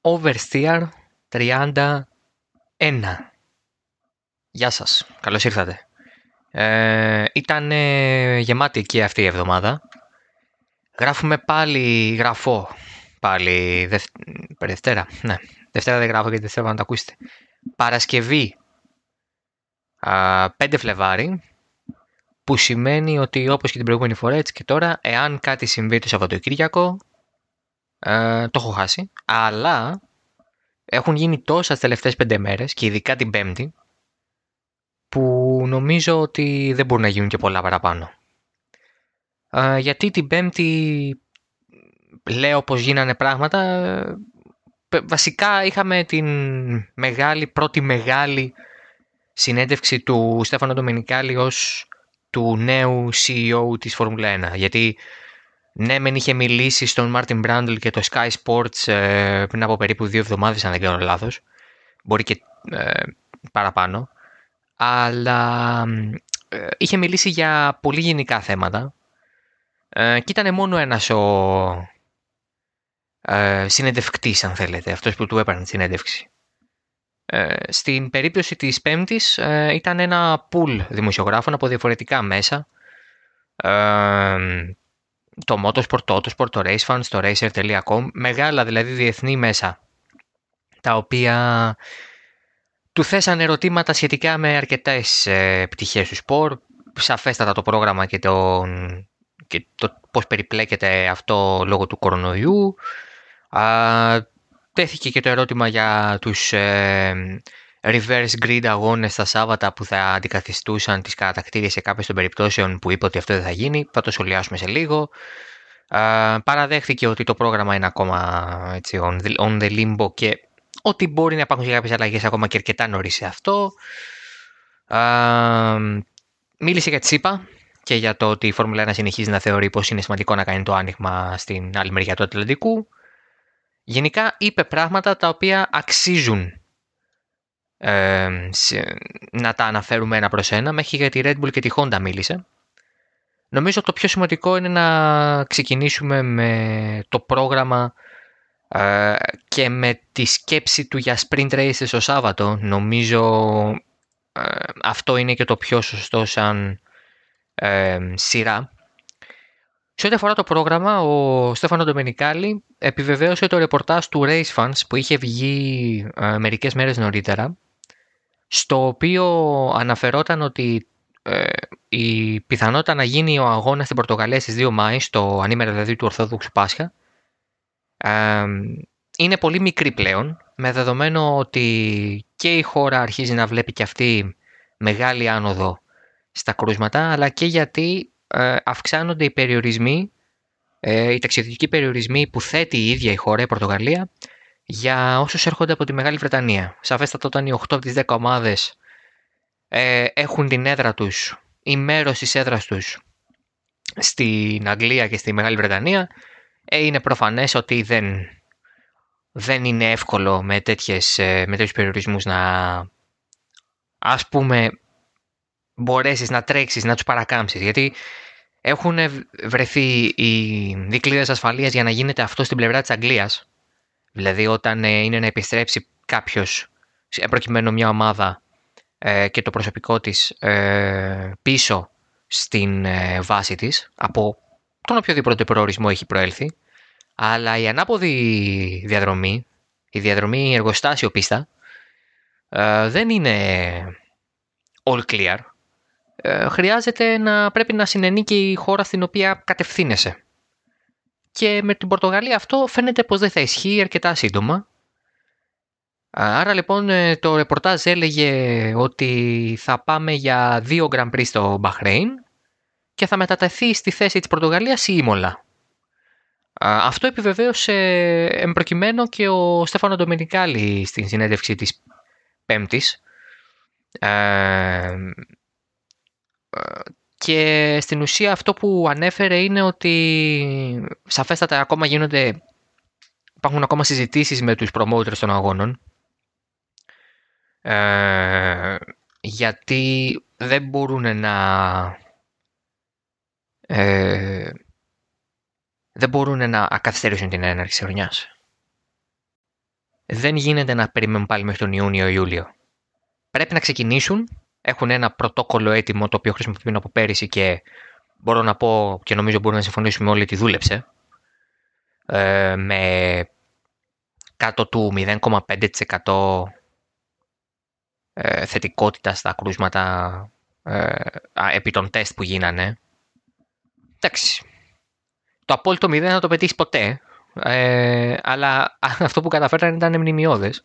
Oversteer 31. Γεια σας, καλώς ήρθατε. Ε, ήταν γεμάτη εκεί αυτή η εβδομάδα. Γράφουμε πάλι, γραφώ πάλι, δευ... Δευτέρα, ναι. Δευτέρα δεν γράφω γιατί δεν θέλω να το ακούσετε. Παρασκευή, 5 Φλεβάρι, που σημαίνει ότι όπως και την προηγούμενη φορά έτσι και τώρα, εάν κάτι συμβεί το Σαββατοκύριακο, ε, το έχω χάσει. Αλλά έχουν γίνει τόσα τις τελευταίες πέντε μέρες και ειδικά την Πέμπτη, που νομίζω ότι δεν μπορούν να γίνουν και πολλά παραπάνω. Ε, γιατί την Πέμπτη λέω πως γίνανε πράγματα. Βασικά είχαμε την μεγάλη, πρώτη μεγάλη συνέντευξη του Στέφανο Ντομενικάλη ως του νέου CEO της Φόρμουλα 1. Γιατί ναι, μεν είχε μιλήσει στον Μάρτιν Μπράντλ και το Sky Sports ε, πριν από περίπου δύο εβδομάδες, αν δεν κάνω λάθος. Μπορεί και ε, παραπάνω. Αλλά ε, είχε μιλήσει για πολύ γενικά θέματα. και ήταν μόνο ένας ο ε, συνεντευκτής, αν θέλετε, αυτός που του έπαιρνε τη συνέντευξη. Ε, στην περίπτωση της Πέμπτης ε, ήταν ένα πουλ δημοσιογράφων από διαφορετικά μέσα. Ε, το Motorsport, το Autosport, το RaceFans, το Racer.com, μεγάλα δηλαδή διεθνή μέσα, τα οποία του θέσαν ερωτήματα σχετικά με αρκετές ε, πτυχές του σπορ, σαφέστατα το πρόγραμμα και, τον, και το πώς περιπλέκεται αυτό λόγω του κορονοϊού, τέθηκε και το ερώτημα για τους ε, reverse grid αγώνες στα Σάββατα που θα αντικαθιστούσαν τις κατακτήριες σε κάποιες των περιπτώσεων που είπε ότι αυτό δεν θα γίνει. Θα το σχολιάσουμε σε λίγο. παραδέχθηκε ότι το πρόγραμμα είναι ακόμα έτσι, on, the, on the limbo και ότι μπορεί να υπάρχουν και κάποιες αλλαγές ακόμα και αρκετά νωρίς σε αυτό. μίλησε για τσίπα και για το ότι η Φόρμουλα 1 συνεχίζει να θεωρεί πως είναι σημαντικό να κάνει το άνοιγμα στην άλλη μεριά του Ατλαντικού. Γενικά είπε πράγματα τα οποία αξίζουν ε, να τα αναφέρουμε ένα προς ένα. Μέχρι για τη Red Bull και τη Honda μίλησε. Νομίζω το πιο σημαντικό είναι να ξεκινήσουμε με το πρόγραμμα ε, και με τη σκέψη του για sprint races το Σάββατο. Νομίζω ε, αυτό είναι και το πιο σωστό σαν σειρά. Σε ό,τι αφορά το πρόγραμμα, ο Στέφανο Ντομενικάλη επιβεβαίωσε το ρεπορτάζ του Race Fans που είχε βγει ε, μερικές μέρες νωρίτερα, στο οποίο αναφερόταν ότι ε, η πιθανότητα να γίνει ο αγώνας στην Πορτογαλία στις 2 Μάη, στο ανήμερα δηλαδή του Ορθόδοξου Πάσχα, ε, είναι πολύ μικρή πλέον, με δεδομένο ότι και η χώρα αρχίζει να βλέπει και αυτή μεγάλη άνοδο στα κρούσματα, αλλά και γιατί ε, αυξάνονται οι περιορισμοί, ε, οι ταξιδιωτικοί περιορισμοί που θέτει η ίδια η χώρα, η Πορτογαλία, για όσους έρχονται από τη Μεγάλη Βρετανία. Σαφέστατα όταν οι 8 από τις 10 ομάδες ε, έχουν την έδρα τους ή μέρος της έδρας τους στην Αγγλία και στη Μεγάλη Βρετανία, είναι προφανές ότι δεν, δεν είναι εύκολο με, τέτοιες, με τέτοιους περιορισμούς να ας πούμε μπορέσεις να τρέξεις, να τους παρακάμψεις. Γιατί έχουν βρεθεί οι δικλείδες ασφαλείας για να γίνεται αυτό στην πλευρά της Αγγλίας. Δηλαδή όταν ε, είναι να επιστρέψει κάποιος, προκειμένου μια ομάδα ε, και το προσωπικό της ε, πίσω στην βάση της, από τον οποιοδήποτε προορισμό έχει προέλθει, αλλά η ανάποδη διαδρομή, η διαδρομή εργοστάσιο πίστα, δεν είναι all clear. Ε, χρειάζεται να πρέπει να συνενεί και η χώρα στην οποία κατευθύνεσαι. Και με την Πορτογαλία αυτό φαίνεται πως δεν θα ισχύει αρκετά σύντομα. Άρα λοιπόν ε, το ρεπορτάζ έλεγε ότι θα πάμε για δύο Grand Prix στο Μπαχρέιν και θα μετατεθεί στη θέση της Πορτογαλίας η Ήμολα. Αυτό επιβεβαίωσε εμπροκειμένο και ο Στέφανο Ντομινικάλη στην συνέντευξη της Πέμπτης και στην ουσία αυτό που ανέφερε είναι ότι σαφέστατα ακόμα γίνονται, υπάρχουν ακόμα συζητήσεις με τους promoters των αγώνων ε, γιατί δεν μπορούν να ε, δεν μπορούν να ακαθυστερήσουν την έναρξη χρονιάς. δεν γίνεται να περιμένουν πάλι μέχρι τον Ιούνιο-Ιούλιο. Πρέπει να ξεκινήσουν. Έχουν ένα πρωτόκολλο έτοιμο το οποίο χρησιμοποιούν από πέρυσι και μπορώ να πω και νομίζω μπορούμε να συμφωνήσουμε όλοι ότι δούλεψε. Ε, με κάτω του 0,5% ε, θετικότητα στα κρούσματα ε, επί των τεστ που γίνανε. Εντάξει. Το απόλυτο 0 δεν θα το πετύχεις ποτέ. Ε, αλλά αυτό που καταφέραν ήταν μνημειώδες.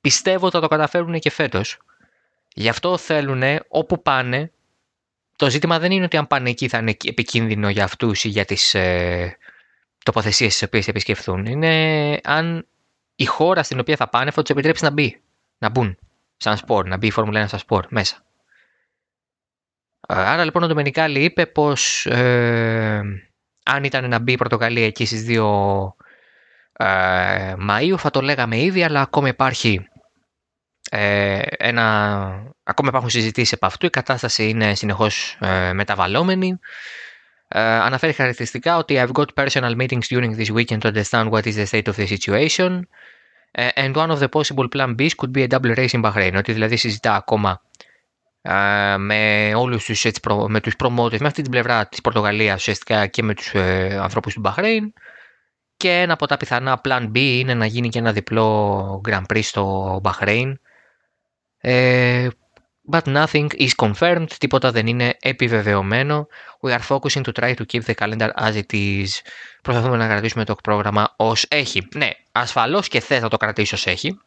Πιστεύω ότι θα το καταφέρουν και φέτος. Γι' αυτό θέλουν όπου πάνε. Το ζήτημα δεν είναι ότι αν πάνε εκεί θα είναι επικίνδυνο για αυτούς ή για τις ε, τοποθεσίες στις οποίες επισκεφθούν. Είναι αν η χώρα στην οποία θα πάνε θα τους επιτρέψει να μπει. Να μπουν σαν σπορ, να μπει η Φόρμουλα 1 σαν σπορ μέσα. Άρα λοιπόν ο Ντομενικάλη είπε πως ε, αν ήταν να μπει η Πορτογαλία εκεί στις 2 ε, Μαΐου θα το λέγαμε ήδη, αλλά ακόμα υπάρχει ε, ένα, ακόμα υπάρχουν συζητήσεις από αυτού, η κατάσταση είναι συνεχώς ε, μεταβαλλόμενη. Ε, αναφέρει χαρακτηριστικά ότι I've got personal meetings during this weekend to understand what is the state of the situation ε, and one of the possible plan B's could be a double race in Bahrain. Ότι δηλαδή συζητά ακόμα με όλους τους, έτσι, με τους promoters, με αυτή την πλευρά της Πορτογαλίας ουσιαστικά και με τους ε, ανθρώπους του Μπαχρέιν και ένα από τα πιθανά plan B είναι να γίνει και ένα διπλό Grand Prix στο Μπαχρέιν ε, but nothing is confirmed, τίποτα δεν είναι επιβεβαιωμένο. We are focusing to try to keep the calendar as it is. Προσπαθούμε να κρατήσουμε το πρόγραμμα ως έχει. Ναι, ασφαλώς και θες να το κρατήσεις ως έχει.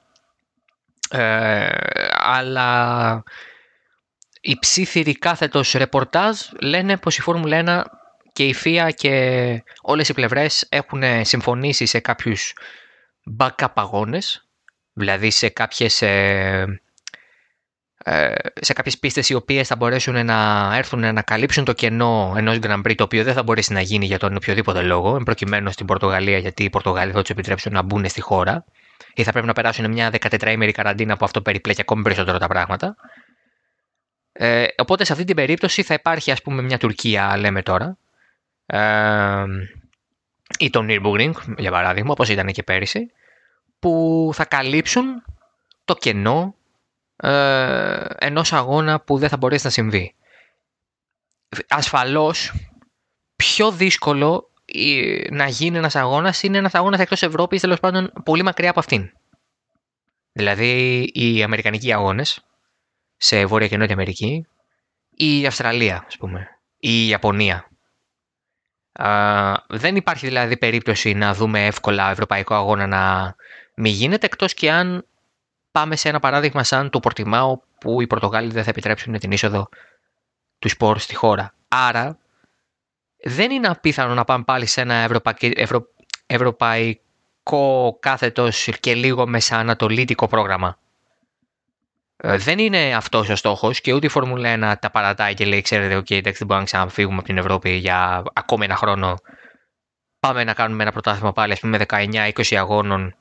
Ε, αλλά οι ψήθυροι κάθετος ρεπορτάζ λένε πως η Φόρμουλα 1 και η FIA και όλες οι πλευρές έχουν συμφωνήσει σε κάποιους backup αγώνες, δηλαδή σε κάποιες, ε, ε, σε κάποιες πίστες οι οποίες θα μπορέσουν να έρθουν να καλύψουν το κενό ενός Grand Prix το οποίο δεν θα μπορέσει να γίνει για τον οποιοδήποτε λόγο, προκειμένου στην Πορτογαλία γιατί οι Πορτογαλοί θα τους επιτρέψουν να μπουν στη χώρα ή θα πρέπει να περάσουν μια 14ημερη καραντίνα που αυτό περιπλέκει ακόμη περισσότερο τα πράγματα. Ε, οπότε σε αυτή την περίπτωση θα υπάρχει ας πούμε μια Τουρκία λέμε τώρα ε, ή το Nürburgring για παράδειγμα όπως ήταν και πέρυσι που θα καλύψουν το κενό ε, ενός αγώνα που δεν θα μπορέσει να συμβεί. Ασφαλώς πιο δύσκολο να γίνει ένας αγώνας είναι ένας αγώνας εκτός Ευρώπης τέλος πάντων πολύ μακριά από αυτήν. Δηλαδή οι Αμερικανικοί αγώνες σε Βόρεια και Νότια Αμερική ή η Αυστραλία, ας πούμε, ή η Ιαπωνία. Α, δεν υπάρχει δηλαδή περίπτωση να δούμε εύκολα ευρωπαϊκό αγώνα να μην γίνεται, εκτός και αν πάμε σε ένα παράδειγμα σαν το Πορτιμάο που οι Πορτογάλοι δεν θα επιτρέψουν την είσοδο του σπορ στη χώρα. Άρα δεν είναι απίθανο να πάμε πάλι σε ένα ευρωπαϊκό, ευρωπαϊκό κάθετος και λίγο μεσανατολίτικο πρόγραμμα. Ε, δεν είναι αυτός ο στόχος και ούτε η Φόρμουλα 1 τα παρατάει και λέει: Ξέρετε, OK, εντάξει, δεν μπορούμε να ξαναφύγουμε από την Ευρώπη για ακόμη ένα χρόνο. Πάμε να κάνουμε ένα πρωτάθλημα πάλι, ας πούμε, 19-20 αγώνων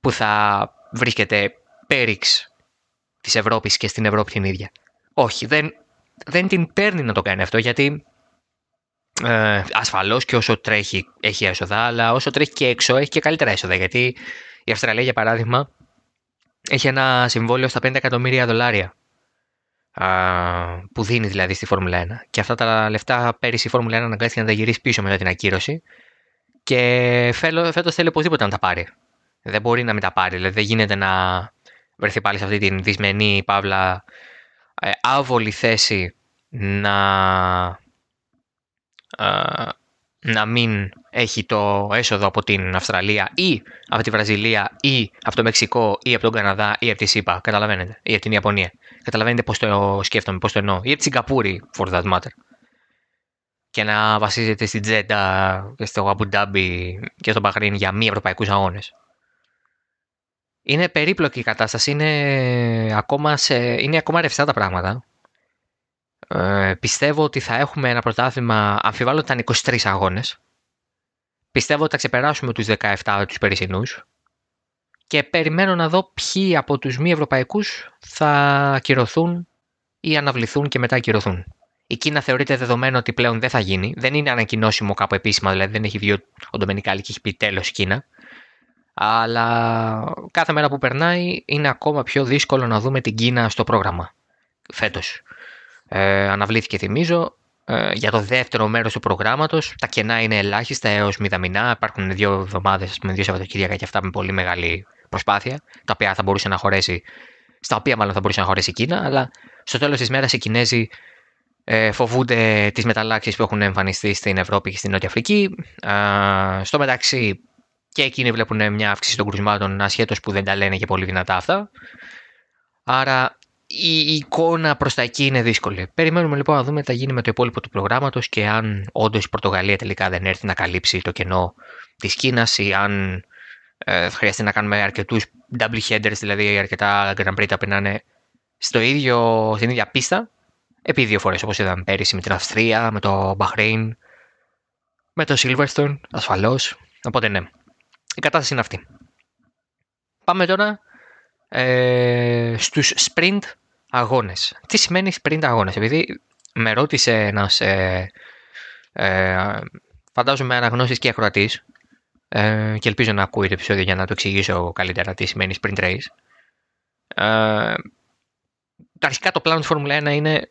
που θα βρίσκεται πέριξ της Ευρώπης και στην Ευρώπη την ίδια. Όχι, δεν, δεν την παίρνει να το κάνει αυτό γιατί ε, ασφαλώς και όσο τρέχει έχει έσοδα, αλλά όσο τρέχει και έξω έχει και καλύτερα έσοδα. Γιατί η Αυστραλία, για παράδειγμα, έχει ένα συμβόλαιο στα 50 εκατομμύρια δολάρια που δίνει δηλαδή στη Φόρμουλα 1. Και αυτά τα λεφτά πέρυσι η Φόρμουλα 1 αναγκάστηκε να τα γυρίσει πίσω μετά την ακύρωση. Και φέτος θέλει οπωσδήποτε να τα πάρει. Δεν μπορεί να μην τα πάρει. Δηλαδή δεν γίνεται να βρεθεί πάλι σε αυτή την δυσμενή παύλα ε, άβολη θέση να να μην έχει το έσοδο από την Αυστραλία ή από τη Βραζιλία ή από το Μεξικό ή από τον Καναδά ή από τη ΣΥΠΑ. Καταλαβαίνετε. Ή από την Ιαπωνία. Καταλαβαίνετε πώς το σκέφτομαι, πώς το εννοώ. Ή από τη Σιγκαπούρη, for that matter. Και να βασίζεται στην Τζέντα και στο Αμπου και στο Μπαχρήν για μη ευρωπαϊκούς αγώνες. Είναι περίπλοκη η κατάσταση, είναι ακόμα, σε, είναι ακόμα ρευστά τα πράγματα. Ε, πιστεύω ότι θα έχουμε ένα πρωτάθλημα, αμφιβάλλω ότι ήταν 23 αγώνες. Πιστεύω ότι θα ξεπεράσουμε τους 17 τους περσινούς. Και περιμένω να δω ποιοι από τους μη ευρωπαϊκούς θα ακυρωθούν ή αναβληθούν και μετά ακυρωθούν. Η Κίνα θεωρείται δεδομένο ότι πλέον δεν θα γίνει. Δεν είναι ανακοινώσιμο κάπου επίσημα, δηλαδή δεν έχει βγει ο Ντομενικάλη και έχει πει τέλος Κίνα. Αλλά κάθε μέρα που περνάει είναι ακόμα πιο δύσκολο να δούμε την Κίνα στο πρόγραμμα φέτος. Ε, αναβλήθηκε θυμίζω ε, για το δεύτερο μέρος του προγράμματος. Τα κενά είναι ελάχιστα έως μηδαμινά. Υπάρχουν δύο εβδομάδες με δύο Σαββατοκύριακα και αυτά με πολύ μεγάλη προσπάθεια, τα οποία θα μπορούσε να χωρέσει, στα οποία μάλλον θα μπορούσε να χωρέσει η Κίνα, αλλά στο τέλος της μέρας οι Κινέζοι ε, φοβούνται τις μεταλλάξεις που έχουν εμφανιστεί στην Ευρώπη και στην Νότια Αφρική. Ε, στο μεταξύ και εκείνοι βλέπουν μια αύξηση των κρουσμάτων ασχέτως που δεν τα λένε και πολύ δυνατά αυτά. Άρα η εικόνα προς τα εκεί είναι δύσκολη. Περιμένουμε λοιπόν να δούμε τι θα γίνει με το υπόλοιπο του προγράμματος και αν όντως η Πορτογαλία τελικά δεν έρθει να καλύψει το κενό της Κίνας ή αν ε, χρειαστεί να κάνουμε αρκετούς double headers, δηλαδή αρκετά Grand Prix τα να είναι στο ίδιο, στην ίδια πίστα. Επί δύο φορές όπως είδαμε πέρυσι με την Αυστρία, με το Bahrain, με το Silverstone ασφαλώς. Οπότε ναι, η κατάσταση είναι αυτή. Πάμε τώρα ε, στους sprint αγώνες. Τι σημαίνει sprint αγώνες, επειδή με ρώτησε ένας, ε, ε, φαντάζομαι αναγνώσεις και ακροατής, ε, και ελπίζω να ακούει το επεισόδιο για να το εξηγήσω καλύτερα τι σημαίνει sprint race. Ε, αρχικά το πλάνο της Φόρμουλα 1 είναι,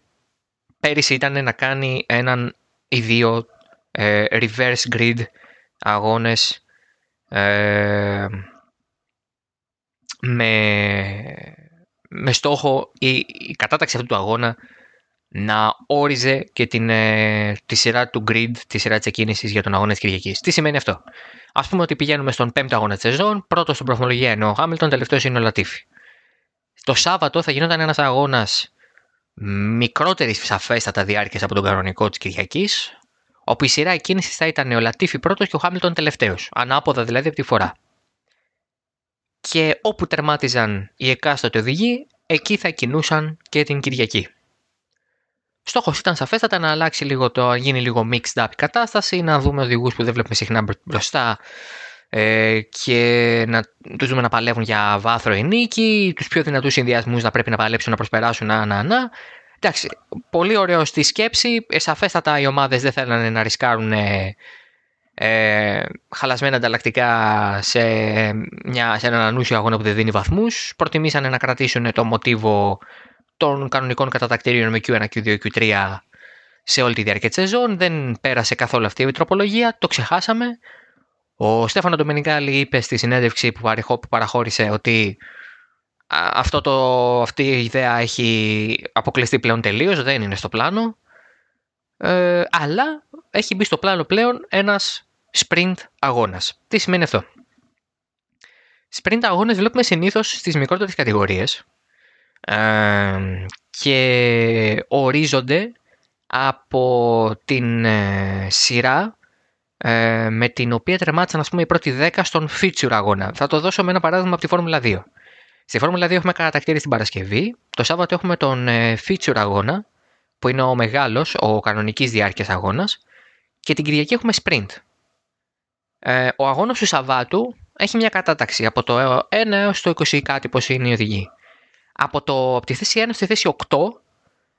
πέρυσι ήταν να κάνει έναν ή δύο ε, reverse grid αγώνες ε, με, με στόχο η, η κατάταξη αυτού του αγώνα να όριζε και την, ε, τη σειρά του grid, τη σειρά της εκκίνησης για τον αγώνα της Κυριακής. Τι σημαίνει αυτό; Α πούμε ότι πηγαίνουμε στον πέμπτο αγώνα της σεζόν, πρώτος στην προθμολογία είναι ο Χάμιλτον, τελευταίος είναι ο Λατίφη. Το Σάββατο θα γινόταν ένας αγώνας μικρότερης σαφέστατα διάρκειας από τον κανονικό της Κυριακής, όπου η σειρά εκκίνηση θα ήταν ο Λατίφη πρώτος και ο Χάμιλτον τελευταίος. Ανάποδα δηλαδή από τη φορά και όπου τερμάτιζαν οι εκάστοτε οδηγοί, εκεί θα κινούσαν και την Κυριακή. Στόχος ήταν σαφέστατα να αλλάξει λίγο το, γίνει λίγο mixed up η κατάσταση, να δούμε οδηγούς που δεν βλέπουμε συχνά μπροστά ε, και να τους δούμε να παλεύουν για βάθρο ή νίκη, τους πιο δυνατούς συνδυασμούς να πρέπει να παλέψουν να προσπεράσουν να, να, να. Εντάξει, πολύ ωραίο στη σκέψη, ε, σαφέστατα οι ομάδες δεν θέλανε να ρισκάρουν ε, χαλασμένα ανταλλακτικά σε, μια, σε έναν ανούσιο αγώνα που δεν δίνει βαθμούς. Προτιμήσανε να κρατήσουν το μοτίβο των κανονικών κατατακτηρίων με Q1, Q2, Q3 σε όλη τη διάρκεια της σεζόν. Δεν πέρασε καθόλου αυτή η τροπολογία, το ξεχάσαμε. Ο Στέφανο Ντομενικάλη είπε στη συνέντευξη που παραχώρησε ότι αυτό το, αυτή η ιδέα έχει αποκλειστεί πλέον τελείως, δεν είναι στο πλάνο. Ε, αλλά έχει μπει στο πλάνο πλέον ένας sprint αγώνας. Τι σημαίνει αυτό; Sprint αγώνες βλέπουμε συνήθως στις μικρότερες κατηγορίες ε, και ορίζονται από την ε, σειρά ε, με την οποία τερμάτισαν ας πούμε, οι πρώτοι 10 στον feature αγώνα. Θα το δώσω με ένα παράδειγμα από τη Φόρμουλα 2. Στη Φόρμουλα 2 έχουμε κατακτήρι την Παρασκευή, το Σάββατο έχουμε τον feature αγώνα που είναι ο μεγάλος, ο κανονικής διάρκειας αγώνας και την Κυριακή έχουμε sprint. Ε, ο αγώνας του Σαββάτου έχει μια κατάταξη από το 1 έως το 20 κάτι πώς είναι η οδηγή. Από, το, από τη θέση 1 στη θέση 8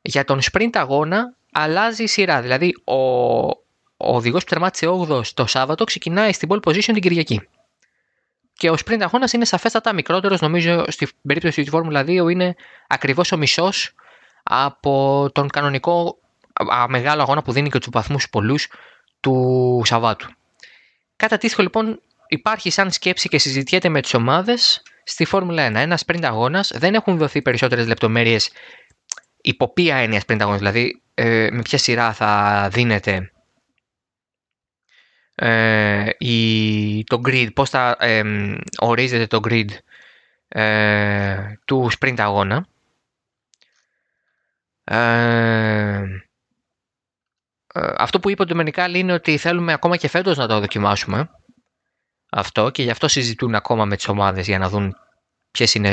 για τον sprint αγώνα αλλάζει η σειρά. Δηλαδή ο, ο οδηγός που τερμάτισε 8 το Σάββατο ξεκινάει στην pole position την Κυριακή. Και ο sprint αγώνας είναι σαφέστατα μικρότερος, νομίζω στην περίπτωση της Φόρμουλα 2 είναι ακριβώς ο μισός από τον κανονικό μεγάλο αγώνα που δίνει και τους βαθμούς πολλούς του Σαββάτου. Κατά τίθο λοιπόν υπάρχει σαν σκέψη και συζητιέται με τις ομάδες στη Φόρμουλα 1. Ένα sprint αγώνας δεν έχουν δοθεί περισσότερες λεπτομέρειες υπό ποια έννοια sprint αγώνας, δηλαδή ε, με ποια σειρά θα δίνεται ε, η, το grid, πώς θα ε, ορίζεται το grid ε, του sprint αγώνα. Ε, ε, αυτό που είπε ο Ντομενικάλη είναι ότι θέλουμε ακόμα και φέτος να το δοκιμάσουμε αυτό και γι' αυτό συζητούν ακόμα με τις ομάδες για να δουν ποιες είναι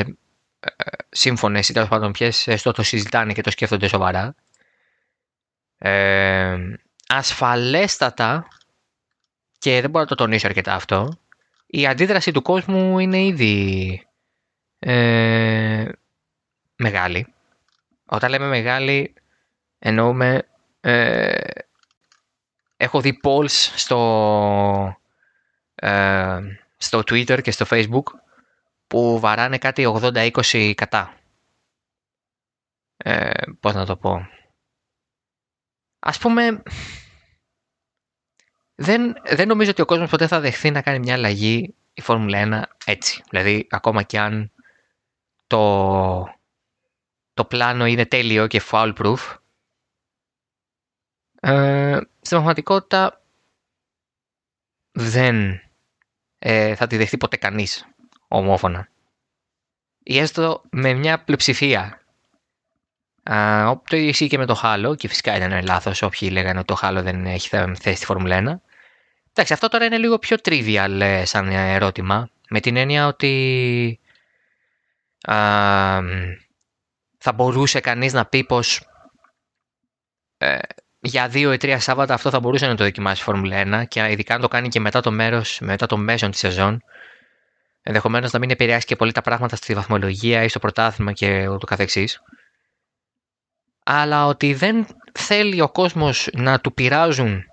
ε, σύμφωνες ή τέλος πάντων ποιες έστω το συζητάνε και το σκέφτονται σοβαρά. Ε, ασφαλέστατα και δεν μπορώ να το τονίσω αρκετά αυτό η αντίδραση του κόσμου είναι ήδη ε, μεγάλη. Όταν λέμε μεγάλη εννοούμε έχω δει polls στο, ε, στο Twitter και στο Facebook που βαράνε κάτι 80-20 κατά. Ε, πώς να το πω. Ας πούμε, δεν, δεν νομίζω ότι ο κόσμος ποτέ θα δεχθεί να κάνει μια αλλαγή η Φόρμουλα 1 έτσι. Δηλαδή, ακόμα και αν το, το πλάνο είναι τέλειο και foul proof, ε, στην πραγματικότητα δεν ε, θα τη δεχτεί ποτέ κανείς ομόφωνα. Ή έστω με μια πλειοψηφία. Uh, το ίδιο ισχύει και με το Χάλο και φυσικά ήταν λάθος όποιοι λέγανε ότι το Χάλο δεν έχει θέση στη Φόρμουλα 1. Εντάξει, αυτό τώρα είναι λίγο πιο trivial ε, σαν ερώτημα. Με την έννοια ότι θα μπορούσε κανείς να πει πως ε, για δύο ή τρία Σάββατα αυτό θα μπορούσε να το δοκιμάσει η Φόρμουλα 1 και ειδικά αν το κάνει και μετά το μέρος, μετά το μέσον της σεζόν ενδεχομένως να μην επηρεάσει και πολύ τα πράγματα στη βαθμολογία ή στο πρωτάθλημα και ούτω καθεξής. Αλλά ότι δεν θέλει ο κόσμος να του πειράζουν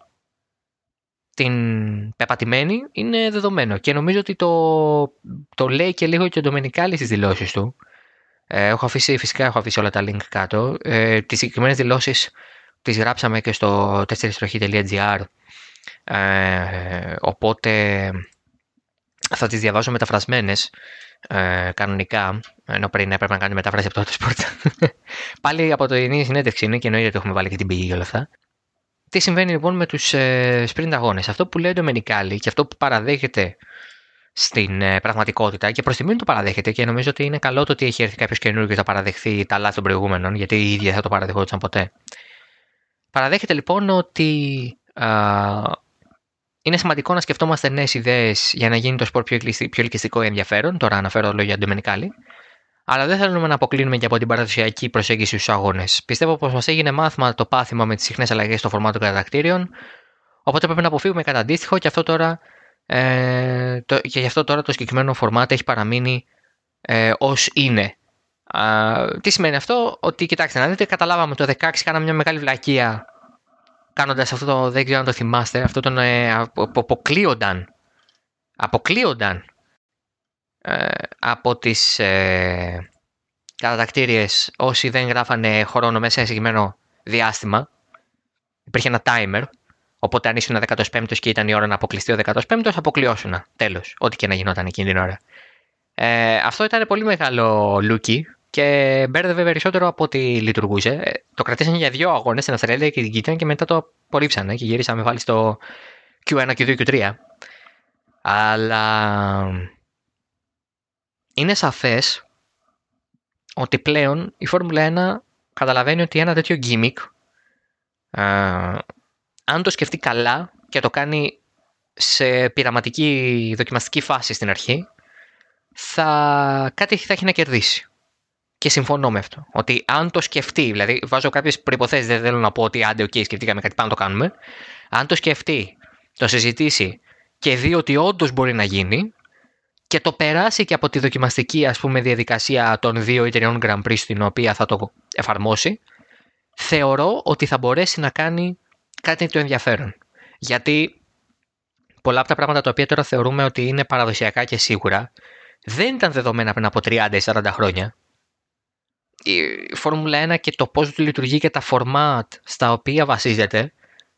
την πεπατημένη είναι δεδομένο και νομίζω ότι το, το λέει και λίγο και ο Ντομενικάλη στις δηλώσεις του. Ε, έχω αφήσει, φυσικά έχω αφήσει όλα τα link κάτω. Ε, τις συγκεκριμένες δηλώσεις τις γράψαμε και στο 4 ε, οπότε θα τις διαβάζω μεταφρασμένες ε, κανονικά, ενώ πριν έπρεπε να κάνει μετάφραση από το Sport. Πάλι από το η συνέντευξη είναι και εννοείται ότι έχουμε βάλει και την πηγή για όλα αυτά. Τι συμβαίνει λοιπόν με τους ε, sprint αγώνες; Αυτό που λέει ο Ντομενικάλη και αυτό που παραδέχεται στην ε, πραγματικότητα και προς τιμήν το παραδέχεται και νομίζω ότι είναι καλό το ότι έχει έρθει κάποιος καινούργιος και θα παραδεχθεί τα λάθη των προηγούμενων, γιατί οι ίδιοι δεν θα το παραδεχόντουσαν ποτέ. Παραδέχεται λοιπόν ότι α, είναι σημαντικό να σκεφτόμαστε νέες ιδέες για να γίνει το σπορ πιο, πιο ελκυστικό ή ενδιαφέρον. Τώρα αναφέρω λόγια Ντομενικάλη. Αλλά δεν θέλουμε να αποκλίνουμε και από την παραδοσιακή προσέγγιση στους αγώνες. Πιστεύω πως μας έγινε μάθημα το πάθημα με τις συχνές αλλαγές στο φορμάτο κατακτήριων. Οπότε πρέπει να αποφύγουμε κατά αντίστοιχο και, αυτό τώρα, ε, το, και γι' αυτό τώρα το συγκεκριμένο φορμάτο έχει παραμείνει ε, ως είναι. Α, τι σημαίνει αυτό, ότι κοιτάξτε να δείτε, καταλάβαμε το 16 κάναμε μια μεγάλη βλακεία κάνοντας αυτό το, δεν ξέρω αν το θυμάστε, αυτό τον ε, αποκλείονταν, αποκλείονταν ε, από τις ε, κατατακτήριες όσοι δεν γράφανε χρόνο μέσα σε ένα συγκεκριμένο διάστημα. Υπήρχε ένα timer, οπότε αν ήσουν 15ο και ήταν η ώρα να αποκλειστεί ο 15ο, αποκλειώσουν. Τέλος, ό,τι και να γινόταν εκείνη την ώρα. Ε, αυτό ήταν πολύ μεγάλο λούκι και μπέρδευε περισσότερο από ό,τι λειτουργούσε. Ε, το κρατήσαν για δύο αγώνες στην Αυστραλία και την Κίτρια και μετά το απορρίψανε και γυρίσαμε πάλι στο Q1, Q2, Q3. Αλλά είναι σαφές ότι πλέον η Φόρμουλα 1 καταλαβαίνει ότι ένα τέτοιο gimmick αν το σκεφτεί καλά και το κάνει σε πειραματική δοκιμαστική φάση στην αρχή θα κάτι θα έχει να κερδίσει. Και συμφωνώ με αυτό. Ότι αν το σκεφτεί, δηλαδή βάζω κάποιες προποθέσει, δεν θέλω να πω ότι άντε, OK, σκεφτήκαμε κάτι πάνω το κάνουμε. Αν το σκεφτεί, το συζητήσει και δει ότι όντως μπορεί να γίνει και το περάσει και από τη δοκιμαστική ας πούμε, διαδικασία των δύο ή τριών Grand Prix στην οποία θα το εφαρμόσει, θεωρώ ότι θα μπορέσει να κάνει κάτι το ενδιαφέρον. Γιατί πολλά από τα πράγματα τα οποία τώρα θεωρούμε ότι είναι παραδοσιακά και σίγουρα δεν ήταν δεδομένα πριν από 30 ή 40 χρόνια η Φόρμουλα 1 και το πώς λειτουργεί και τα format στα οποία βασίζεται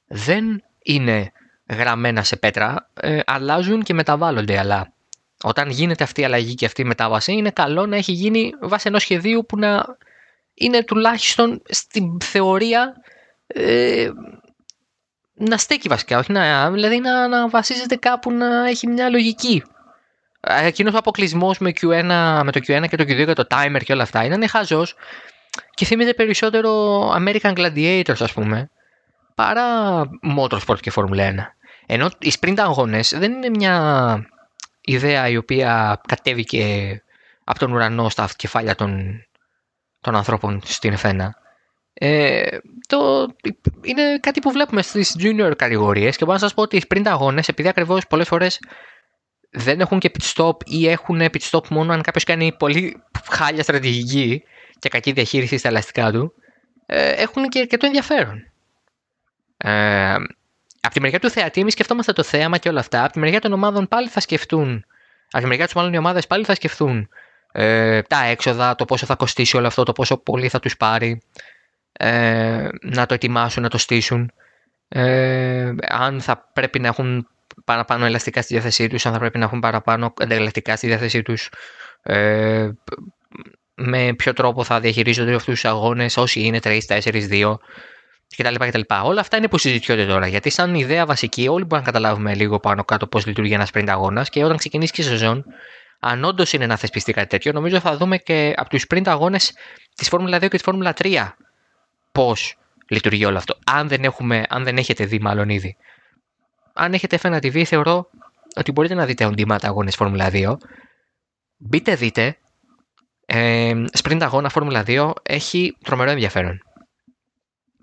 δεν είναι γραμμένα σε πέτρα, ε, αλλάζουν και μεταβάλλονται. Αλλά όταν γίνεται αυτή η αλλαγή και αυτή η μετάβαση, είναι καλό να έχει γίνει βάσει ενός σχεδίου που να είναι τουλάχιστον στην θεωρία ε, να στέκει βασικά, όχι να, δηλαδή να, να βασίζεται κάπου να έχει μια λογική εκείνος ο αποκλεισμός με, με το Q1 και το Q2 και το timer και όλα αυτά ήταν χαζό και θυμίζεται περισσότερο American Gladiators, ας πούμε, παρά Motorsport και Formula 1. Ενώ οι sprint αγώνες δεν είναι μια ιδέα η οποία κατέβηκε από τον ουρανό στα κεφάλια των, των ανθρώπων στην F1. Ε, το, είναι κάτι που βλέπουμε στις junior κατηγορίες και μπορώ να σας πω ότι οι sprint αγώνες επειδή ακριβώς πολλές φορές δεν έχουν και pit stop ή έχουν pit stop μόνο αν κάποιος κάνει πολύ χάλια στρατηγική και κακή διαχείριση στα ελαστικά του, ε, έχουν και, και το ενδιαφέρον. Ε, από τη μεριά του θεατή, εμείς σκεφτόμαστε το θέαμα και όλα αυτά. Από τη μεριά των ομάδων πάλι θα σκεφτούν Από τη μεριά τους, μάλλον οι ομάδες πάλι θα σκεφτούν ε, τα έξοδα, το πόσο θα κοστίσει όλο αυτό, το πόσο πολύ θα τους πάρει, ε, να το ετοιμάσουν, να το στήσουν. Ε, αν θα πρέπει να έχουν παραπάνω ελαστικά στη διάθεσή τους, αν θα πρέπει να έχουν παραπάνω ανταλλακτικά στη διάθεσή τους, ε, με ποιο τρόπο θα διαχειρίζονται αυτούς τους αγώνες, όσοι είναι 3, 4, 2 κτλ. κτλ. Όλα αυτά είναι που συζητιόνται τώρα. Γιατί, σαν ιδέα βασική, όλοι μπορούμε να καταλάβουμε λίγο πάνω κάτω πώς λειτουργεί ένας sprint αγώνας και όταν ξεκινήσει και η σεζόν, αν όντως είναι να θεσπιστεί κάτι τέτοιο, νομίζω θα δούμε και από τους sprint αγώνες της Φόρμουλα 2 και της Φόρμουλα 3 πώς λειτουργεί όλο αυτό. Αν δεν, έχουμε, αν δεν έχετε δει, μάλλον ήδη. Αν έχετε F1 TV, θεωρώ ότι μπορείτε να δείτε οντιμάτα αγώνες Φόρμουλα 2. Μπείτε, δείτε. Ε, sprint αγώνα Φόρμουλα 2 έχει τρομερό ενδιαφέρον.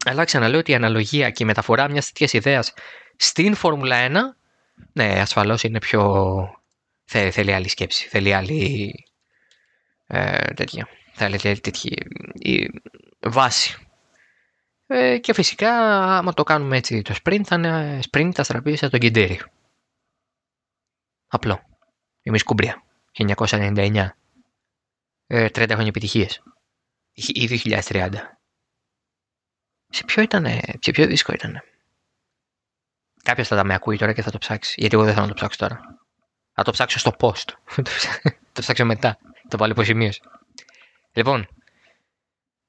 Αλλά ξαναλέω ότι η αναλογία και η μεταφορά μιας τέτοιας ιδέας στην Φόρμουλα 1, ναι, ασφαλώς είναι πιο. θέλει άλλη σκέψη, θέλει άλλη. Ε, τέτοια. Θέλει τέτοια η βάση. Ε, και φυσικά, άμα το κάνουμε έτσι το sprint, θα είναι sprint θα στραπεί σε τον Κιντέρι. Απλό. Η σκουμπρία. 1999. Ε, 30 χρόνια επιτυχίες. Ή 2030. Σε ποιο ήταν, σε ποιο δίσκο ήταν. Κάποιος θα τα με ακούει τώρα και θα το ψάξει. Γιατί εγώ δεν θέλω να το ψάξω τώρα. Θα το ψάξω στο post. το ψάξω μετά. Το βάλω υποσημείωση. Λοιπόν,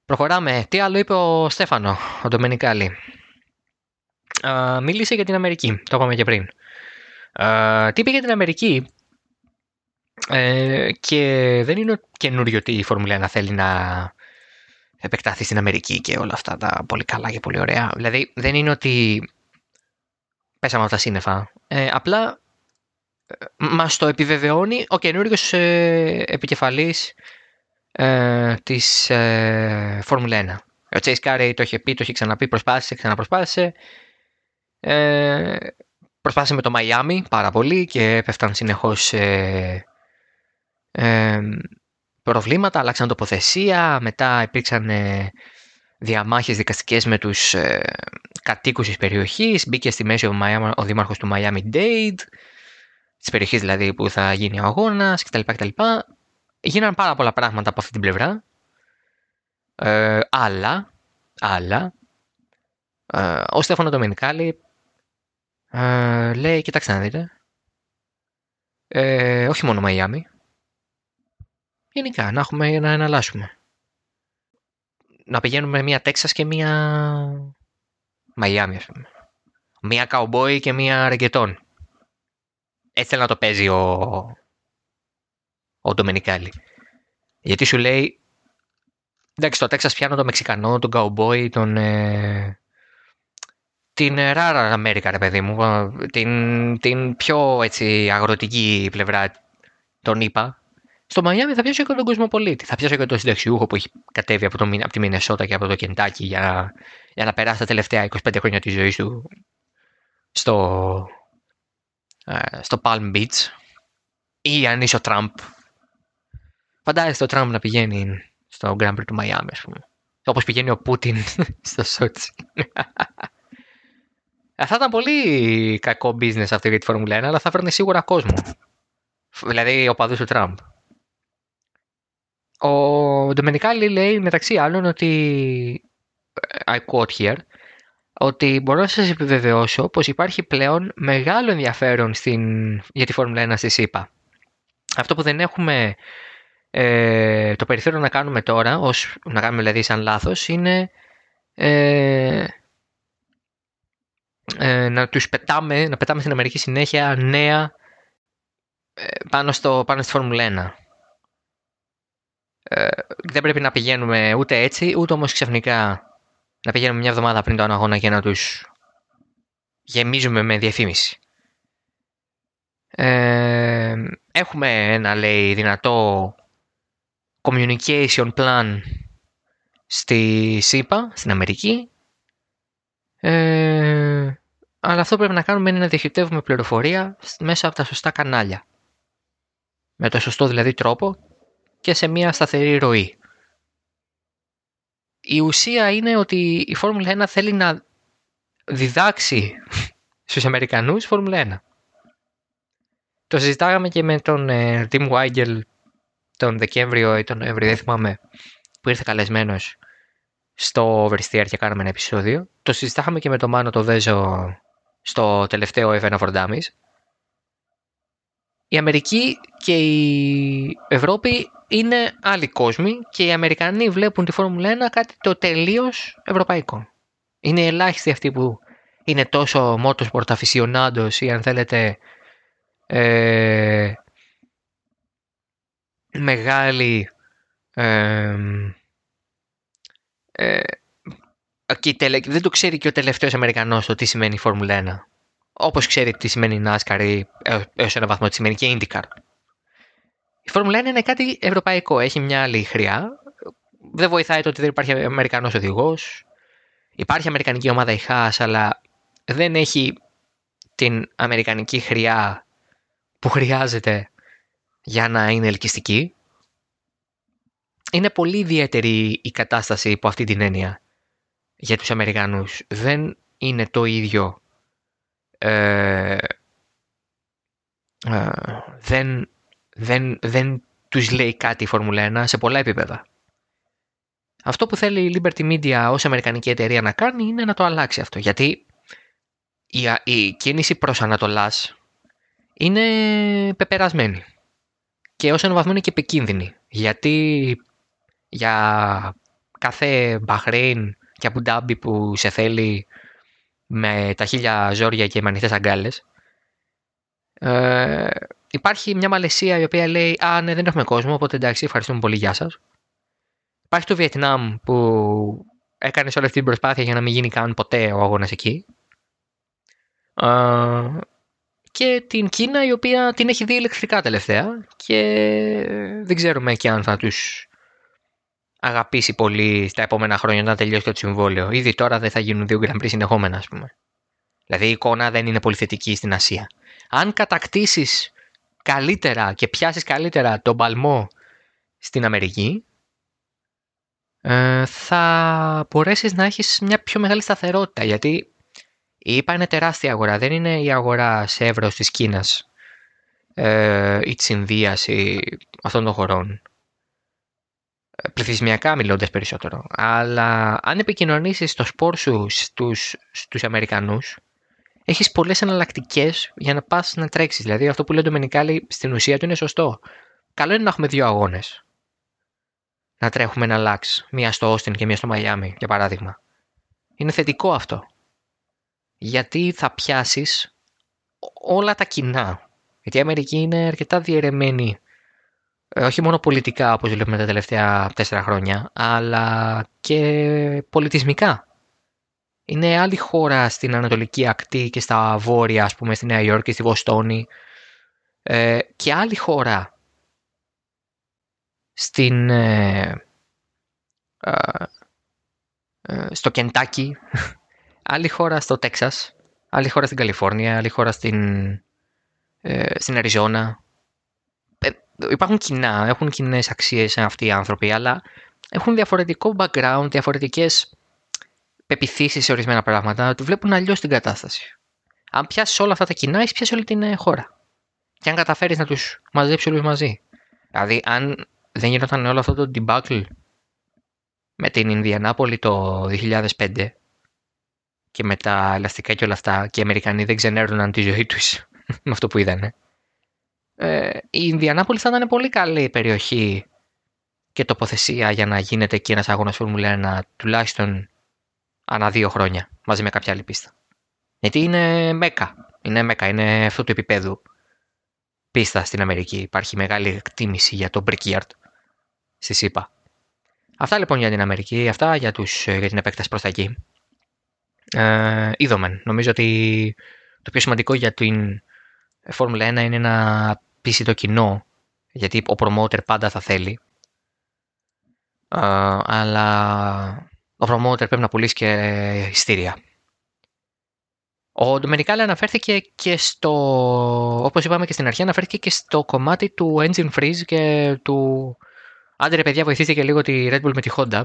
προχωράμε. Τι άλλο είπε ο Στέφανο, ο Ντομενικάλη. μίλησε για την Αμερική. Το είπαμε και πριν. τι είπε για την Αμερική; Ε, και δεν είναι καινούριο ότι η Φόρμουλα 1 θέλει να επεκτάθει στην Αμερική και όλα αυτά τα πολύ καλά και πολύ ωραία. Δηλαδή δεν είναι ότι πέσαμε από τα σύννεφα. Ε, απλά ε, μας το επιβεβαιώνει ο καινούριο ε, επικεφαλής ε, της ε, Φόρμουλα 1. Ο Chase Carey το είχε πει, το είχε ξαναπεί, προσπάθησε, ξαναπροσπάθησε. Ε, προσπάθησε με το Μαϊάμι πάρα πολύ και έπεφταν συνεχώς ε, ε, προβλήματα, αλλάξαν τοποθεσία, μετά υπήρξαν ε, διαμάχες δικαστικές με τους ε, κατοίκους της περιοχής, μπήκε στη μέση ο, ο δήμαρχος του Miami Dade, της περιοχής δηλαδή που θα γίνει ο αγώνας κτλ. κτλ. Γίνανε πάρα πολλά πράγματα από αυτή την πλευρά, ε, αλλά, αλλά ε, ο Στέφανο Ντομινικάλη ε, λέει, κοιτάξτε να δείτε, ε, όχι μόνο Miami, Γενικά, να έχουμε να εναλλάσσουμε. Να πηγαίνουμε μία Τέξας και μία Μαϊάμι, ας πούμε. Μία Καουμπόι και μία Ρεγκετόν. Έτσι θέλει να το παίζει ο, ο Ντομενικάλη. Γιατί σου λέει, εντάξει, το Τέξας πιάνω τον Μεξικανό, τον Καουμπόι, τον... Ε, την Ράρα Αμέρικα, ρε παιδί μου. Την, την πιο έτσι αγροτική πλευρά τον είπα στο Μαϊάμι θα πιάσω και τον κοσμοπολίτη. Θα πιάσω και τον συνταξιούχο που έχει κατέβει από, το, από τη Μινεσότα και από το Κεντάκι για, για να περάσει τα τελευταία 25 χρόνια της ζωής του στο, ε, στο Palm Beach. Ή αν είσαι ο Τραμπ. Φαντάζεσαι ο Τραμπ να πηγαίνει στο Grand Prix του Μαϊάμι, ας πούμε. Όπως πηγαίνει ο Πούτιν στο Σότσι. θα ήταν πολύ κακό business αυτό για τη Φόρμουλα 1, αλλά θα φέρνει σίγουρα κόσμο. Δηλαδή ο παδούς του Τραμπ. Ο Ντομενικάλη λέει μεταξύ άλλων ότι I quote here ότι μπορώ να σας επιβεβαιώσω πως υπάρχει πλέον μεγάλο ενδιαφέρον στην, για τη Φόρμουλα 1 στη ΣΥΠΑ. Αυτό που δεν έχουμε ε, το περιθώριο να κάνουμε τώρα, ως, να κάνουμε δηλαδή σαν λάθος, είναι ε, ε, να τους πετάμε, να πετάμε στην Αμερική συνέχεια νέα ε, πάνω, στο, πάνω στη Φόρμουλα 1. Ε, δεν πρέπει να πηγαίνουμε ούτε έτσι, ούτε όμως ξαφνικά να πηγαίνουμε μια εβδομάδα πριν τον αγώνα και να τους γεμίζουμε με διαφήμιση. Ε, έχουμε ένα λέει δυνατό communication plan στη ΣΥΠΑ, στην Αμερική ε, αλλά αυτό που πρέπει να κάνουμε είναι να διοχετεύουμε πληροφορία μέσα από τα σωστά κανάλια. Με το σωστό δηλαδή τρόπο και σε μια σταθερή ροή. Η ουσία είναι ότι η Φόρμουλα 1 θέλει να διδάξει στους Αμερικανούς Φόρμουλα 1. το συζητάγαμε και με τον ε, Tim Weigel τον Δεκέμβριο ή τον Νοέμβριο, δεν θυμάμαι, που ήρθε καλεσμένος στο Oversteer και κάναμε ένα επεισόδιο. Το συζητάγαμε και με τον Μάνο το Βέζο στο τελευταίο Event of Dummies. Η Αμερική και η Ευρώπη είναι άλλοι κόσμοι και οι Αμερικανοί βλέπουν τη Φόρμουλα 1 κάτι το τελείως ευρωπαϊκό. Είναι ελάχιστοι αυτοί που είναι τόσο motorsport aficionados ή αν θέλετε ε, μεγάλη ε, ε, και δεν το ξέρει και ο τελευταίος Αμερικανός το τι σημαίνει η Φόρμουλα 1. Όπως ξέρει τι σημαίνει η NASCAR ή έως ένα βαθμό τι σημαίνει και η IndyCar. Η Φόρμουλα 1 είναι κάτι ευρωπαϊκό. Έχει μια άλλη χρειά. Δεν βοηθάει το ότι δεν υπάρχει Αμερικανός οδηγός. Υπάρχει Αμερικανική ομάδα η Haas, αλλά δεν έχει την Αμερικανική χρειά που χρειάζεται για να είναι ελκυστική. Είναι πολύ ιδιαίτερη η κατάσταση υπό αυτή την έννοια για τους Αμερικανούς. Δεν είναι το ίδιο. Ε, ε, δεν, δεν, δεν τους λέει κάτι η Φόρμουλα 1 σε πολλά επίπεδα. Αυτό που θέλει η Liberty Media ως αμερικανική εταιρεία να κάνει είναι να το αλλάξει αυτό. Γιατί η, η κίνηση προς Ανατολάς είναι πεπερασμένη. Και ως ένα βαθμό είναι και επικίνδυνη. Γιατί για κάθε Μπαχρέιν και Αμπουντάμπι που σε θέλει με τα χίλια ζόρια και με ανοιχτές αγκάλες ε, υπάρχει μια Μαλαισία η οποία λέει «Α, ναι, δεν έχουμε κόσμο, οπότε εντάξει, ευχαριστούμε πολύ, γεια σας». Υπάρχει το Βιετνάμ που έκανες όλη αυτή την προσπάθεια για να μην γίνει καν ποτέ ο αγώνας εκεί. Ε, και την Κίνα η οποία την έχει δει ηλεκτρικά τελευταία και δεν ξέρουμε και αν θα τους αγαπήσει πολύ στα επόμενα χρόνια να τελειώσει το συμβόλαιο. Ήδη τώρα δεν θα γίνουν δύο Grand Prix συνεχόμενα, ας πούμε. Δηλαδή η εικόνα δεν είναι πολύ θετική στην Ασία. Αν κατακτήσεις καλύτερα και πιάσεις καλύτερα τον παλμό στην Αμερική, ε, θα μπορέσεις να έχεις μια πιο μεγάλη σταθερότητα, γιατί η ΕΠΑ είναι τεράστια αγορά, δεν είναι η αγορά σε εύρος της Κίνας ε, ή της Ινδίας ή αυτών των χωρών. Ε, πληθυσμιακά μιλώντας περισσότερο. Αλλά αν επικοινωνήσεις το σπορ σου στους, στους Αμερικανούς, έχεις πολλές εναλλακτικές για να πας να τρέξεις. Δηλαδή αυτό που λέει ο Ντομενικάλη στην ουσία του είναι σωστό. Καλό είναι να έχουμε δύο αγώνες. Να τρέχουμε ένα λάξ, μία στο Όστιν και μία στο Μαϊάμι, για παράδειγμα. Είναι θετικό αυτό γιατί θα πιάσεις όλα τα κοινά. Γιατί η Αμερική είναι αρκετά διαιρεμένη, ε, όχι μόνο πολιτικά όπως βλέπουμε τα τελευταία τέσσερα χρόνια, αλλά και πολιτισμικά. Είναι άλλη χώρα στην Ανατολική Ακτή και στα Βόρεια, ας πούμε, στη Νέα Υόρκη, στη Βοστόνη. Ε, και άλλη χώρα στην, ε, στο Κεντάκι, άλλη χώρα στο Τέξας, άλλη χώρα στην Καλιφόρνια, άλλη χώρα στην, ε, στην Αριζόνα. Ε, υπάρχουν κοινά, έχουν κοινές αξίες αυτοί οι άνθρωποι, αλλά έχουν διαφορετικό background, διαφορετικές πεπιθήσεις σε ορισμένα πράγματα, του βλέπουν αλλιώς την κατάσταση. Αν πιάσεις όλα αυτά τα κοινά, έχεις πιάσει όλη την ε, χώρα. Και αν καταφέρεις να τους μαζέψεις όλους μαζί. Δηλαδή, αν δεν γινόταν όλο αυτό το debacle με την Ινδιανάπολη το 2005, και με τα ελαστικά και όλα αυτά και οι Αμερικανοί δεν ξενέρωναν τη ζωή τους με αυτό που είδανε. Ε, η Ινδιανάπολη θα ήταν πολύ καλή περιοχή και τοποθεσία για να γίνεται εκεί ένας αγώνας Φόρμουλα 1 τουλάχιστον ανά δύο χρόνια μαζί με κάποια άλλη πίστα. Γιατί είναι μέκα. Είναι μέκα, είναι αυτό το επίπεδο πίστα στην Αμερική. Υπάρχει μεγάλη εκτίμηση για το Brickyard στη ΣΥΠΑ. Αυτά λοιπόν για την Αμερική, αυτά για, τους, για την επέκταση προς τα εκεί ε, είδομεν. Νομίζω ότι το πιο σημαντικό για την Φόρμουλα 1 είναι να πείσει το κοινό, γιατί ο promoter πάντα θα θέλει. Ε, αλλά ο promoter πρέπει να πουλήσει και ειστήρια. Ο Ντομενικάλη αναφέρθηκε και στο, όπως είπαμε και στην αρχή, αναφέρθηκε και στο κομμάτι του engine freeze και του άντε ρε παιδιά βοηθήστε και λίγο τη Red Bull με τη Honda.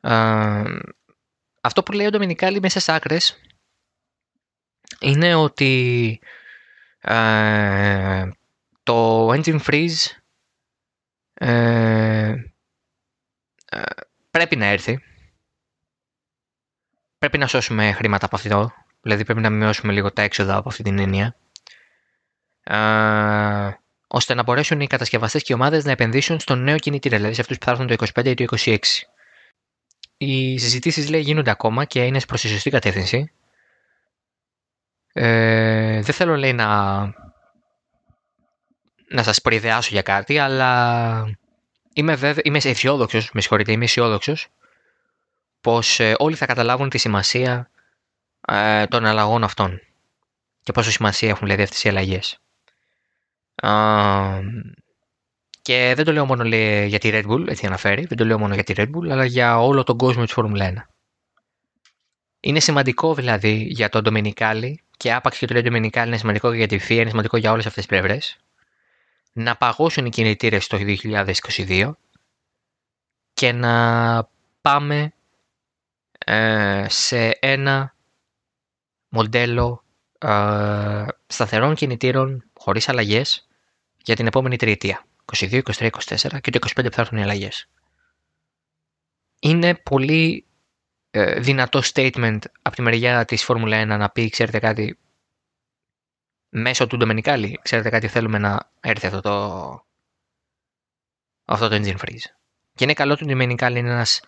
Ε, αυτό που λέει ο Ντομινικάλη μέσα στι άκρες είναι ότι Ε, το engine freeze ε, ε, πρέπει να έρθει. Πρέπει να σώσουμε χρήματα από αυτό. Δηλαδή πρέπει να μειώσουμε λίγο τα έξοδα από αυτή την έννοια. Ε, ώστε να μπορέσουν οι κατασκευαστές και οι ομάδες να επενδύσουν στο νέο κινητήρα, δηλαδή σε αυτούς που θα έρθουν το 25 ή το 26. Οι συζητήσεις λέει γίνονται ακόμα και είναι προς τη σωστή κατεύθυνση. Ε, δεν θέλω λέει να, να σας προειδεάσω για κάτι, αλλά είμαι, βέβαι, είμαι αισιόδοξος, με συγχωρείτε, είμαι αισιόδοξος πως ε, όλοι θα καταλάβουν τη σημασία ε, των αλλαγών αυτών και πόσο σημασία έχουν δηλαδή αυτές οι αλλαγές. και δεν το λέω μόνο λέει, για τη Red Bull, έτσι αναφέρει, δεν το λέω μόνο για τη Red Bull, αλλά για όλο τον κόσμο της Formula 1. Είναι σημαντικό δηλαδή για τον Ντομινικάλη και άπαξ και το λέει Ντομινικάλη είναι σημαντικό και για τη FIA, είναι σημαντικό για όλες αυτές τις πλευρές να παγώσουν οι κινητήρες το 2022 και να πάμε ε, σε ένα μοντέλο ε, σταθερών κινητήρων χωρίς αλλαγές για την επόμενη τριετία. 22, 23, 24 και το 25 που θα έρθουν οι αλλαγές. Είναι πολύ ε, δυνατό statement από τη μεριά της Φόρμουλα 1 να πει, ξέρετε κάτι, μέσω του Ντομενικάλη, ξέρετε κάτι, θέλουμε να έρθει αυτό το, αυτό το engine freeze. Και είναι καλό ότι ο Ντομενικάλη είναι ένας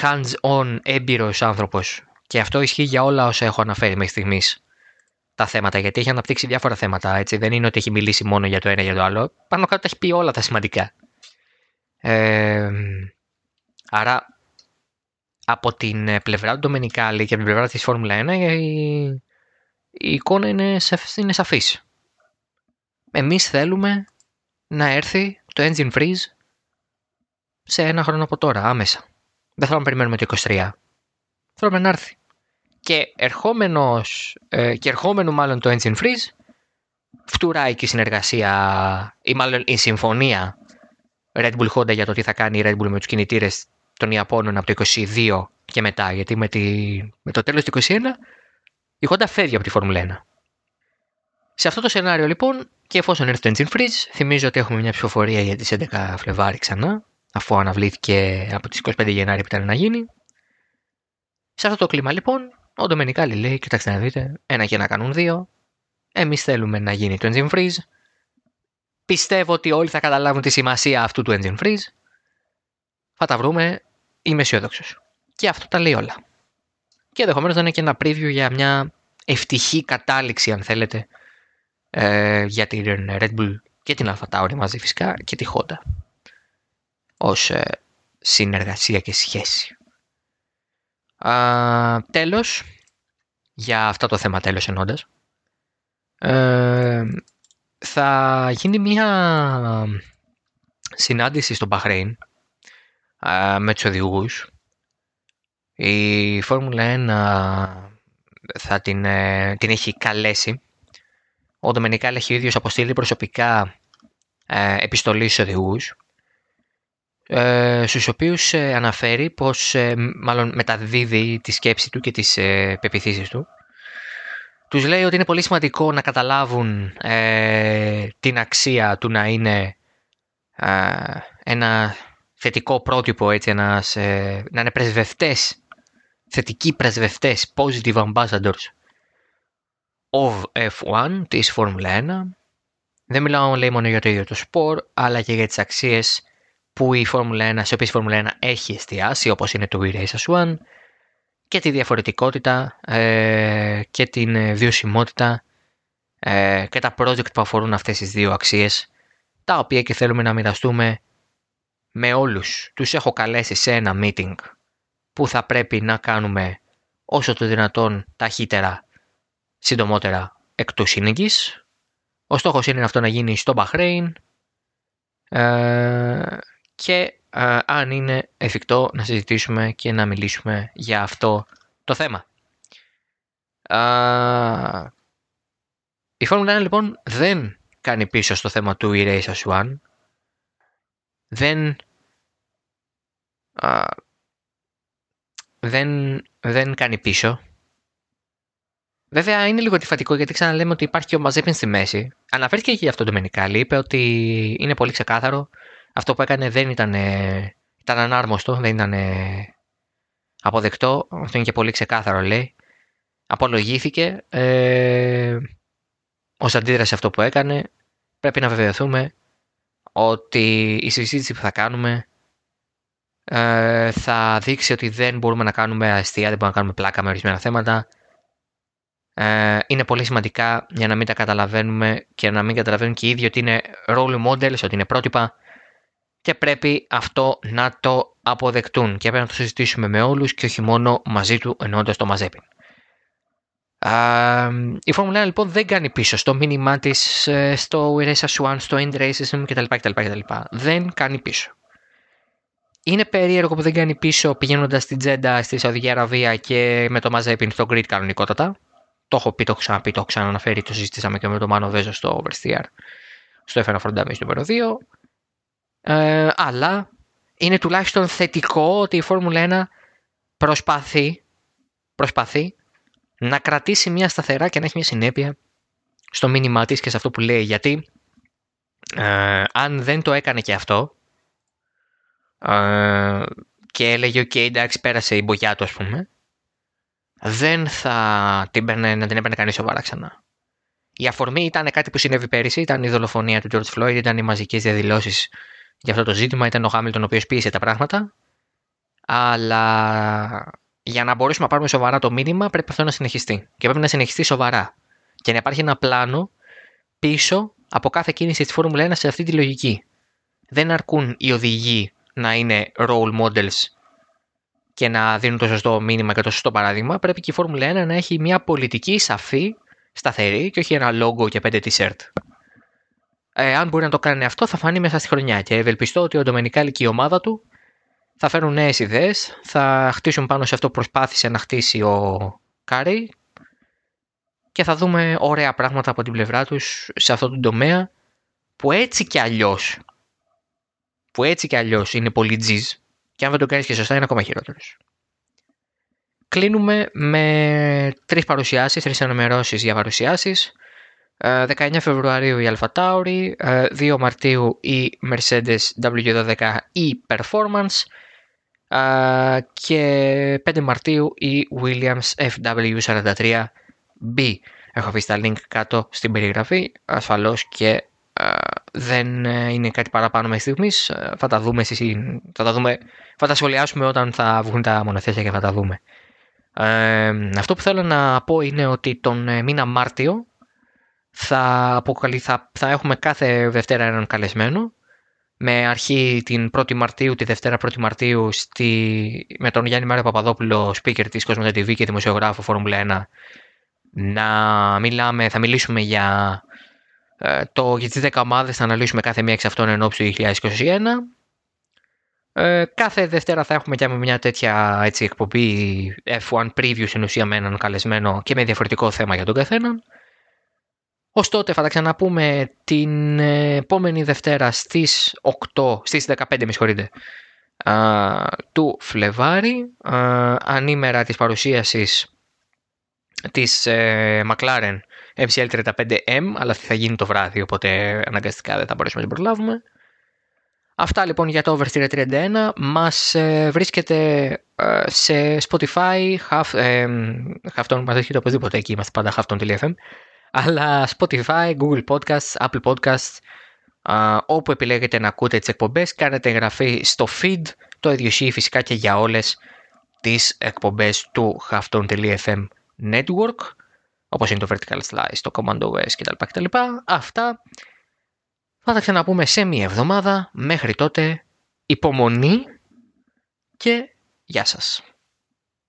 hands-on έμπειρος άνθρωπος και αυτό ισχύει για όλα όσα έχω αναφέρει μέχρι στιγμής τα θέματα, γιατί έχει αναπτύξει διάφορα θέματα. Έτσι. Δεν είναι ότι έχει μιλήσει μόνο για το ένα ή για το άλλο. Πάνω κάτω τα έχει πει όλα τα σημαντικά. Ε, άρα από την πλευρά του Ντομενικάλη και από την πλευρά της Φόρμουλα 1 η, η εικόνα είναι, είναι σαφής. Εμείς θέλουμε να έρθει το engine freeze σε ένα χρόνο από τώρα, άμεσα. Δεν θέλουμε να περιμένουμε το 23. Θέλουμε να έρθει. Και ερχόμενος, ε, και ερχόμενο μάλλον το engine freeze, φτουράει και η συνεργασία, ή μάλλον η συμφωνία Red Bull Honda για το τι θα κάνει η Red Bull με τους κινητήρες των Ιαπώνων από το 22 και μετά. Γιατί με, τη, με το τέλος του 21 η Honda φεύγει από τη Φόρμουλα 1. Σε αυτό το σενάριο λοιπόν και εφόσον έρθει το engine freeze, θυμίζω ότι έχουμε μια ψηφοφορία για τις 11 Φλεβάρι ξανά, αφού αναβλήθηκε από τις 25 Γενάρη που ήταν να γίνει. Σε αυτό το κλίμα λοιπόν, ο Ντομενικάλη λέει, κοιτάξτε να δείτε, ένα και ένα κάνουν δύο, εμείς θέλουμε να γίνει το engine freeze, πιστεύω ότι όλοι θα καταλάβουν τη σημασία αυτού του engine freeze, θα τα βρούμε, είμαι αισιόδοξος. Και αυτό τα λέει όλα. Και ενδεχομένως να είναι και ένα preview για μια ευτυχή κατάληξη, αν θέλετε, ε, για την Red Bull και την AlphaTauri μαζί φυσικά και τη Honda ως ε, συνεργασία και σχέση. Α, τέλος, για αυτό το θέμα τέλος ενώντας, ε, θα γίνει μια συνάντηση στο Μπαχρέιν με τους οδηγούς η Φόρμουλα 1 θα την, ε, την έχει καλέσει. Ο Ντομενικάλ έχει ο ίδιος αποστείλει προσωπικά ε, επιστολή στους οδηγούς ε, στους οποίους ε, αναφέρει πως ε, μάλλον μεταδίδει τη σκέψη του και τις ε, πεπιθήσεις του. Τους λέει ότι είναι πολύ σημαντικό να καταλάβουν την αξία του να είναι ένα θετικό πρότυπο, έτσι, ένας, να είναι πρεσβευτές θετικοί πρεσβευτές, positive ambassadors of F1 της Formula 1. Δεν μιλάω λέει μόνο για το ίδιο το σπορ, αλλά και για τις αξίες που η Formula 1, σε οποίες η Formula 1 έχει εστιάσει, όπως είναι το We Race as One, και τη διαφορετικότητα ε, και την ε, βιωσιμότητα ε, και τα project που αφορούν αυτές τις δύο αξίες, τα οποία και θέλουμε να μοιραστούμε με όλους. Τους έχω καλέσει σε ένα meeting που θα πρέπει να κάνουμε όσο το δυνατόν ταχύτερα, συντομότερα εκ του σύνεγγης. Ο στόχος είναι αυτό να γίνει στο Μπαχρέιν ε, και ε, αν είναι εφικτό να συζητήσουμε και να μιλήσουμε για αυτό το θέμα. Ε, η Φόρμουλα 1 λοιπόν δεν κάνει πίσω στο θέμα του E-Race as One. Δεν δεν, δεν κάνει πίσω. Βέβαια είναι λίγο αντιφατικό γιατί ξαναλέμε ότι υπάρχει και ο Μαζέπιν στη μέση. Αναφέρθηκε και γι' αυτό το Μενικάλη. Είπε ότι είναι πολύ ξεκάθαρο. Αυτό που έκανε δεν ήταν, ήταν ανάρμοστο, δεν ήταν αποδεκτό. Αυτό είναι και πολύ ξεκάθαρο λέει. Απολογήθηκε. Ε, Ω αντίδραση αυτό που έκανε πρέπει να βεβαιωθούμε ότι η συζήτηση που θα κάνουμε ε, θα δείξει ότι δεν μπορούμε να κάνουμε αστεία, δεν μπορούμε να κάνουμε πλάκα με ορισμένα θέματα. Ε, είναι πολύ σημαντικά για να μην τα καταλαβαίνουμε και να μην καταλαβαίνουν και οι ίδιοι ότι είναι role models, ότι είναι πρότυπα και πρέπει αυτό να το αποδεκτούν και πρέπει να το συζητήσουμε με όλους και όχι μόνο μαζί του εννοώντας το μαζέπιν. η Φόρμουλα 1 λοιπόν δεν κάνει πίσω στο μήνυμά της ε, στο Erase Swan, στο End Racism κτλ, κτλ, κτλ. Δεν κάνει πίσω. Είναι περίεργο που δεν κάνει πίσω πηγαίνοντας στην Τζέντα στη Σαουδική Αραβία και με το Μαζέπιν στο grid κανονικότατα. Το έχω πει, το έχω ξαναπεί, το έχω ξαναναφέρει, το συζητήσαμε και με τον Μάνο Βέζο στο Oversteer, στο F1 Front Damage νούμερο 2. Ε, αλλά είναι τουλάχιστον θετικό ότι η Φόρμουλα 1 προσπαθεί, προσπαθεί να κρατήσει μια σταθερά και να έχει μια συνέπεια στο μήνυμά της και σε αυτό που λέει. Γιατί ε, αν δεν το έκανε και αυτό, και έλεγε «ΟΚ, εντάξει, πέρασε η μπογιά του, ας πούμε», δεν θα την παίρνε, να την έπαιρνε κανείς σοβαρά ξανά. Η αφορμή ήταν κάτι που συνέβη πέρυσι, ήταν η δολοφονία του George Floyd, ήταν οι μαζικές διαδηλώσεις για αυτό το ζήτημα, ήταν ο Χάμιλτον ο οποίος πίεσε τα πράγματα, αλλά για να μπορέσουμε να πάρουμε σοβαρά το μήνυμα πρέπει αυτό να συνεχιστεί και πρέπει να συνεχιστεί σοβαρά και να υπάρχει ένα πλάνο πίσω από κάθε κίνηση της Φόρμουλα 1 σε αυτή τη λογική. Δεν αρκούν οι οδηγοί να είναι role models και να δίνουν το σωστό μήνυμα και το σωστό παράδειγμα, πρέπει και η Φόρμουλα 1 να έχει μια πολιτική σαφή, σταθερή και όχι ένα logo και πέντε t-shirt. Ε, αν μπορεί να το κάνει αυτό, θα φανεί μέσα στη χρονιά και ευελπιστώ ότι ο Ντομενικάλι και η ομάδα του θα φέρουν νέες ιδέες, θα χτίσουν πάνω σε αυτό που προσπάθησε να χτίσει ο Κάρεϊ και θα δούμε ωραία πράγματα από την πλευρά τους σε αυτό το τομέα που έτσι κι αλλιώς που έτσι κι αλλιώς είναι πολύ τζιζ και αν δεν το κάνεις και σωστά είναι ακόμα χειρότερος. Κλείνουμε με τρεις παρουσιάσεις, τρεις ενημερώσεις για παρουσιάσεις. 19 ε, Φεβρουαρίου η Alpha Tauri, 2 ε, Μαρτίου η Mercedes W12 e-Performance ε, και 5 Μαρτίου η Williams FW43B. Έχω αφήσει τα link κάτω στην περιγραφή, ασφαλώς και δεν ε, είναι κάτι παραπάνω μέχρι στιγμής. Ε, θα τα δούμε, θα τα δούμε, θα τα σχολιάσουμε όταν θα βγουν τα μονοθέσια και θα τα δούμε. Ε, αυτό που θέλω να πω είναι ότι τον μήνα Μάρτιο θα, θα, θα έχουμε κάθε Δευτέρα έναν καλεσμένο με αρχή την 1η Μαρτίου, τη Δευτέρα 1η Μαρτίου στη, με τον Γιάννη Μάριο Παπαδόπουλο, speaker της Cosmote TV και δημοσιογράφο Φόρμουλα 1 να μιλάμε, θα μιλήσουμε για ε, το, για τις 10 ομάδες θα αναλύσουμε κάθε μία εξ αυτών εν ώψη του 2021. Ε, κάθε Δευτέρα θα έχουμε και μια τέτοια έτσι, εκπομπή F1 preview στην ουσία με έναν καλεσμένο και με διαφορετικό θέμα για τον καθέναν. Ως τότε θα τα ξαναπούμε την επόμενη Δευτέρα στις 8, στις 15 με συγχωρείτε, του Φλεβάρι, ανήμερα της παρουσίασης της ε, McLaren MCL35M, αλλά θα γίνει το βράδυ, οπότε αναγκαστικά δεν θα μπορέσουμε να την προλάβουμε. Αυτά λοιπόν για το Oversteer 31. Μας ε, βρίσκεται ε, σε Spotify, half, ε, Halfton, μας βρίσκεται οπωσδήποτε εκεί, είμαστε πάντα halfton.fm, αλλά Spotify, Google Podcasts, Apple Podcasts, ε, όπου επιλέγετε να ακούτε τις εκπομπές, κάνετε εγγραφή στο feed, το ίδιο ισχύει φυσικά και για όλες τις εκπομπές του halfton.fm network όπως είναι το vertical slice, το command OS κτλ. κτλ. Αυτά θα τα ξαναπούμε σε μία εβδομάδα. Μέχρι τότε υπομονή και γεια σας.